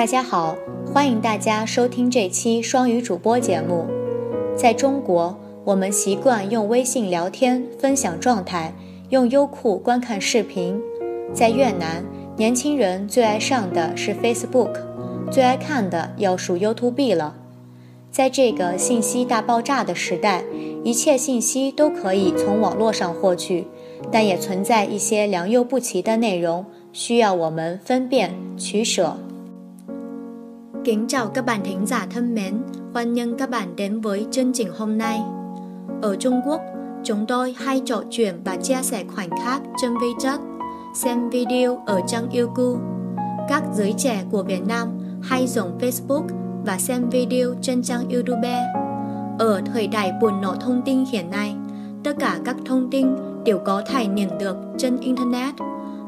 大家好，欢迎大家收听这期双语主播节目。在中国，我们习惯用微信聊天、分享状态，用优酷观看视频。在越南，年轻人最爱上的是 Facebook，最爱看的要数 YouTube 了。在这个信息大爆炸的时代，一切信息都可以从网络上获取，但也存在一些良莠不齐的内容，需要我们分辨取舍。Kính chào các bạn thính giả thân mến, hoan nghênh các bạn đến với chương trình hôm nay. Ở Trung Quốc, chúng tôi hay trò chuyện và chia sẻ khoảnh khắc trên WeChat, xem video ở trang Youku. Các giới trẻ của Việt Nam hay dùng Facebook và xem video trên trang YouTube. Ở thời đại bùng nổ thông tin hiện nay, tất cả các thông tin đều có thể nhận được trên Internet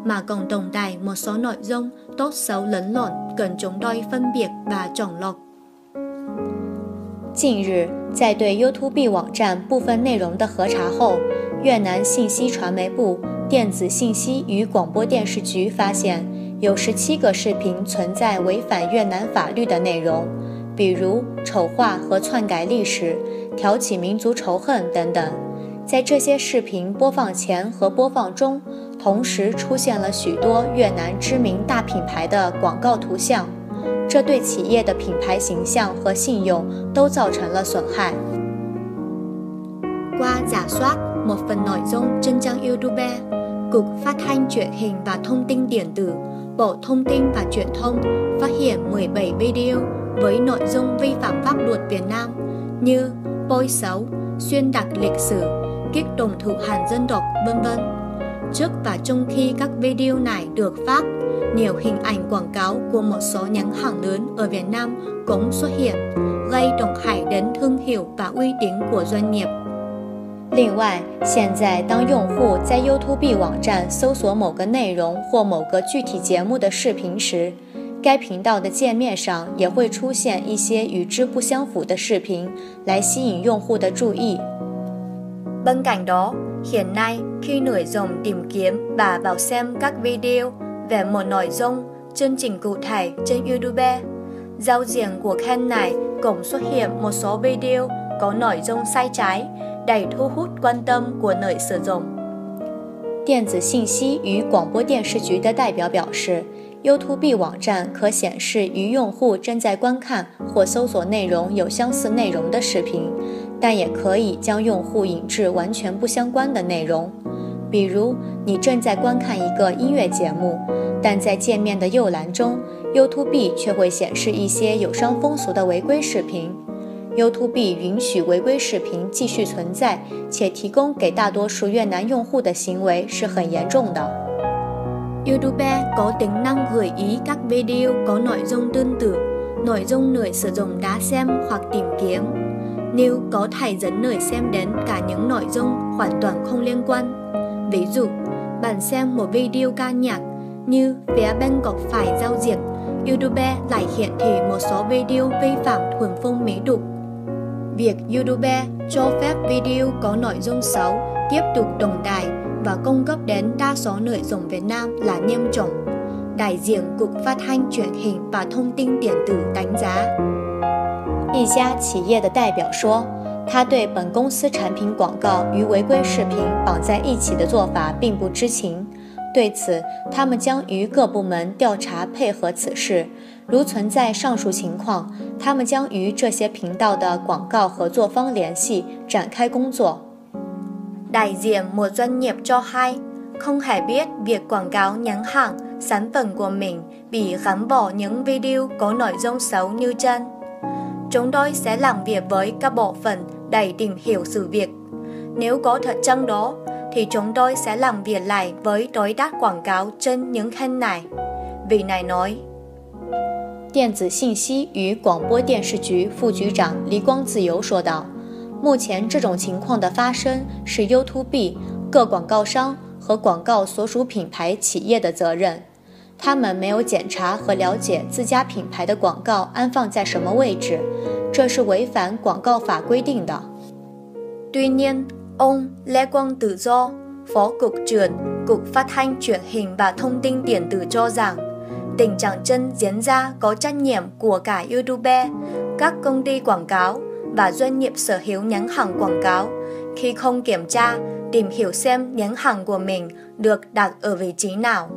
mà còn tồn tại một số nội dung tốt xấu lẫn lộn cần chúng tôi phân biệt và chọn lọc. 近日，在对 YouTube 网站部分内容的核查后，越南信息传媒部电子信息与广播电视局发现，有十七个视频存在违反越南法律的内容，比如丑化和篡改历史、挑起民族仇恨等等。在这些视频播放前和播放中，同时出现了许多越南知名大品牌的广告图像，这对企业的品牌形象和信用都造成了损害。Qua giả soát một phần nội dung trên trang YouTube, Cục Phát thanh Truyền hình và Thông tin Điện tử, Bộ Thông tin và Truyền thông phát hiện 17 video với nội dung vi phạm pháp luật Việt Nam như bôi xấu, xuyên đặc lịch sử, kích động thù hằn dân tộc, vân vân. Trước và trong khi các video này được phát, nhiều hình ảnh quảng cáo của một số nhãn hàng lớn ở Việt Nam cũng xuất hiện, gây tổn hại đến thương hiệu và uy tín của doanh nghiệp. 另外，现在当用户在 YouTube 网站搜索某个内容或某个具体节目的视频时，该频道的界面上也会出现一些与之不相符的视频，来吸引用户的注意。 Bên cạnh đó, hiện nay khi người dùng tìm kiếm và vào xem các video về một nội dung, chương trình cụ thể trên YouTube, giao diện của kênh này cũng xuất hiện một số video có nội dung sai trái, đầy thu hút quan tâm của người sử dụng. 电子信息与广播电视局的代表表示，YouTube 网站可显示与用户正在观看或搜索内容有相似内容的视频， 但也可以将用户引至完全不相关的内容。比如，你正在观看一个音乐节目，但在界面的右栏中，YouTube 却会显示一些有伤风俗的违规视频。YouTube 允许违规视频继续存在，且提供给大多数越南用户的行为是很严重的。YouTube có tính năng gợi ý các video có nội dung tương tự, nội dung người sử dụng đã xem hoặc tìm kiếm. Nếu có thể dẫn người xem đến cả những nội dung hoàn toàn không liên quan. Ví dụ, bạn xem một video ca nhạc như vé bên góc phải giao diện, YouTube lại hiện thị một số video vi phạm thuần phong mỹ tục Việc YouTube cho phép video có nội dung xấu tiếp tục tồn tại và cung cấp đến đa số người dùng Việt Nam là nghiêm trọng. Đại diện Cục Phát thanh Truyền hình và Thông tin Điện tử đánh giá。一家企业的代表说，他对本公司产品广告与违规视频绑在一起的做法并不知情。对此，他们将与各部门调查配合此事。如存在上述情况，他们将与这些频道的广告合作方联系，展开工作。Đại diện một doanh nghiệp cho hay, không hề biết việc quảng cáo nhãn hàng, sản phẩm của mình bị gắn bỏ những video có nội dung xấu như trên. Chúng tôi sẽ làm việc với các bộ phận để tìm hiểu sự việc. Nếu có thật chăng đó, thì chúng tôi sẽ làm việc lại với đối tác quảng cáo trên những kênh này. Vị này nói. 电子信息与广播电视局副局长黎光自由说道：“目前这种情况的发生是 YouTube 各广告商和广告所属品牌企业的责任， 他们没有检查和了解自家品牌的广告安放在什么位置，这是违反广告法规定的。” Tuy nhiên, ông Lê Quang Tự Do, Phó Cục trưởng Cục Phát thanh Truyền hình và Thông tin Điện tử cho rằng tình trạng chân diễn ra có trách nhiệm của cả YouTuber, các công ty quảng cáo và doanh nghiệp sở hữu nhãn hàng quảng cáo khi không kiểm tra, tìm hiểu xem nhãn hàng của mình được đặt ở vị trí nào.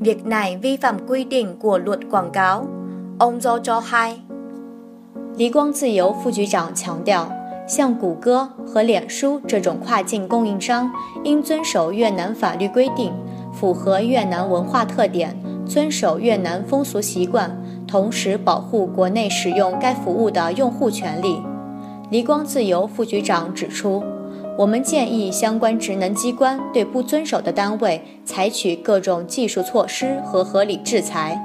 Việc này vi phạm quy định của luật quảng cáo. Ông Do cho hay. 黎光自由副局长强调，像谷歌和脸书这种跨境供应商，应遵守越南法律规定，符合越南文化特点，遵守越南风俗习惯，同时保护国内使用该服务的用户权利。黎光自由副局长指出，我们建议相关职能机关对不遵守的单位采取各种技术措施和合理制裁。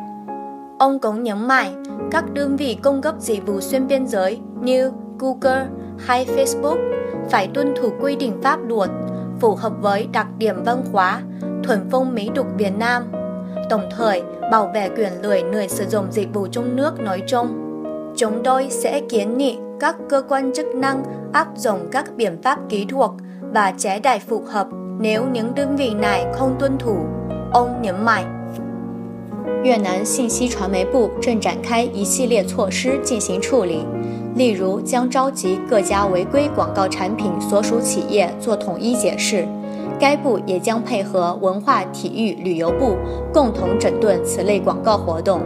Ông cũng nhấn mạnh, các đơn vị cung cấp dịch vụ xuyên biên giới như Google hay Facebook phải tuân thủ quy định pháp luật phù hợp với đặc điểm văn hóa, thuần phong mỹ tục Việt Nam, đồng thời bảo vệ quyền lợi người sử dụng dịch vụ trong nước nói chung. Chúng tôi sẽ kiến nghị các cơ quan chức năng áp dụng các biện pháp kỹ thuật và chế tài phù hợp nếu những đơn vị này không tuân thủ. Ông nhấn mạnh. 越南信息传媒部正展开一系列措施进行处理，例如将召集各家违规广告产品所属企业做统一解释。该部也将配合文化体育旅游部共同整顿此类广告活动。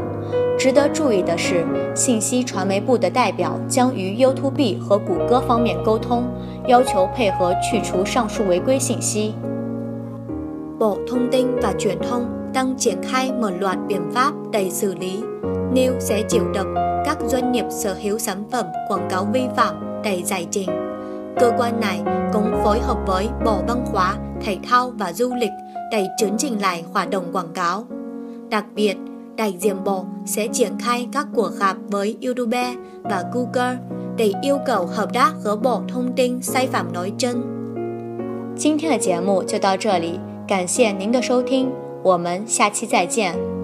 值得注意的是，信息传媒部的代表将与 YouTube 和谷歌方面沟通，要求配合去除上述违规信息。Bộ Thông tin và Truyền thông đang triển khai một loạt biện pháp để xử lý, nếu sẽ chịu đựng các doanh nghiệp sở hữu sản phẩm quảng cáo vi phạm để giải trình. Cơ quan này cũng phối hợp với Bộ Văn hóa, Thể thao và Du lịch để chấn chỉnh lại hoạt động quảng cáo. Đặc biệt, đại diện Bộ sẽ triển khai các cuộc gặp với YouTube và Google để yêu cầu hợp tác với Bộ Thông tin sai phạm nói trên. 今天的节目就到这里。感谢您的收听，我们下期再见。